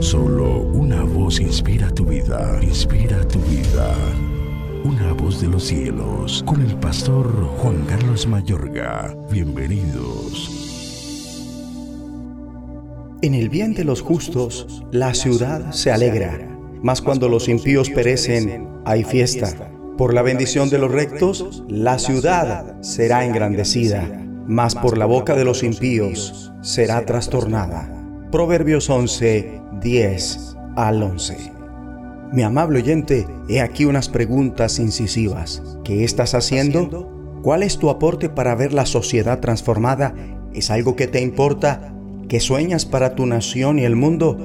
Solo una voz inspira tu vida, inspira tu vida. Una voz de los cielos, con el pastor Juan Carlos Mayorga. Bienvenidos. En el bien de los justos, la ciudad se alegra, mas cuando los impíos perecen, hay fiesta. Por la bendición de los rectos, la ciudad será engrandecida, mas por la boca de los impíos será trastornada. Proverbios 11, 10 al 11. Mi amable oyente, he aquí unas preguntas incisivas. ¿Qué estás haciendo? ¿Cuál es tu aporte para ver la sociedad transformada? ¿Es algo que te importa? ¿Qué sueñas para tu nación y el mundo?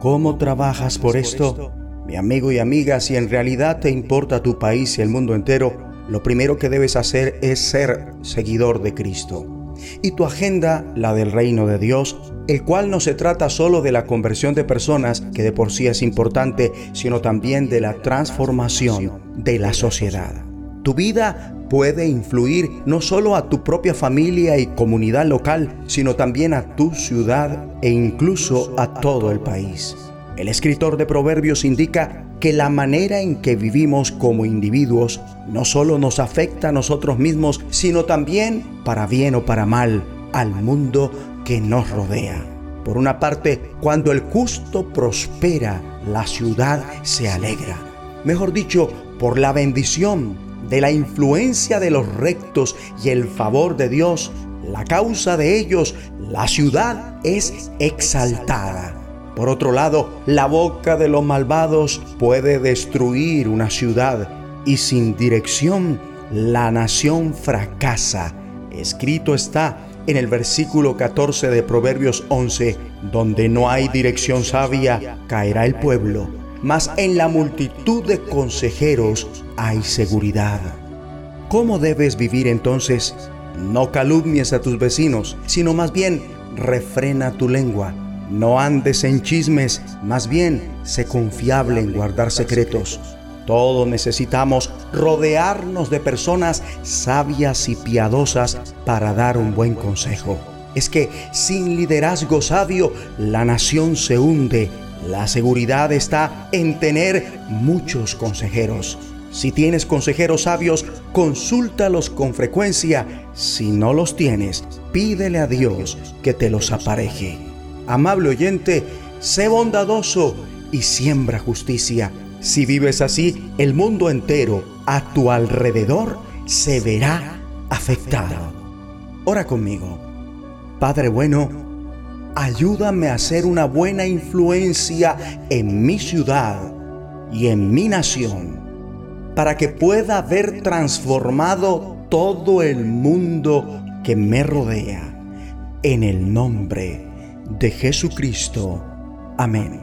¿Cómo trabajas por esto? Mi amigo y amiga, si en realidad te importa tu país y el mundo entero, lo primero que debes hacer es ser seguidor de Cristo. Y tu agenda, la del reino de Dios, el cual no se trata solo de la conversión de personas, que de por sí es importante, sino también de la transformación de la sociedad. Tu vida puede influir no solo a tu propia familia y comunidad local, sino también a tu ciudad e incluso a todo el país. El escritor de Proverbios indica que la manera en que vivimos como individuos no solo nos afecta a nosotros mismos, sino también, para bien o para mal, al mundo que nos rodea. Por una parte, cuando el justo prospera, la ciudad se alegra. Mejor dicho, por la bendición de la influencia de los rectos y el favor de Dios, la causa de ellos, la ciudad es exaltada. Por otro lado, la boca de los malvados puede destruir una ciudad y sin dirección la nación fracasa. Escrito está en el versículo 14 de Proverbios 11, donde no hay dirección sabia, caerá el pueblo, mas en la multitud de consejeros hay seguridad. ¿Cómo debes vivir entonces? No calumnies a tus vecinos, sino más bien refrena tu lengua no andes en chismes, más bien sé confiable en guardar secretos. Todos necesitamos rodearnos de personas sabias y piadosas para dar un buen consejo. Es que sin liderazgo sabio la nación se hunde. La seguridad está en tener muchos consejeros. Si tienes consejeros sabios, consúltalos con frecuencia. Si no los tienes, pídele a Dios que te los apareje. Amable oyente, sé bondadoso y siembra justicia. Si vives así, el mundo entero a tu alrededor se verá afectado. Ora conmigo. Padre bueno, ayúdame a ser una buena influencia en mi ciudad y en mi nación, para que pueda haber transformado todo el mundo que me rodea. En el nombre de Jesucristo. Amén.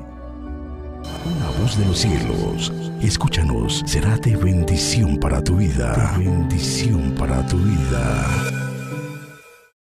Una voz de los cielos, escúchanos, será de bendición para tu vida. bendición para tu vida.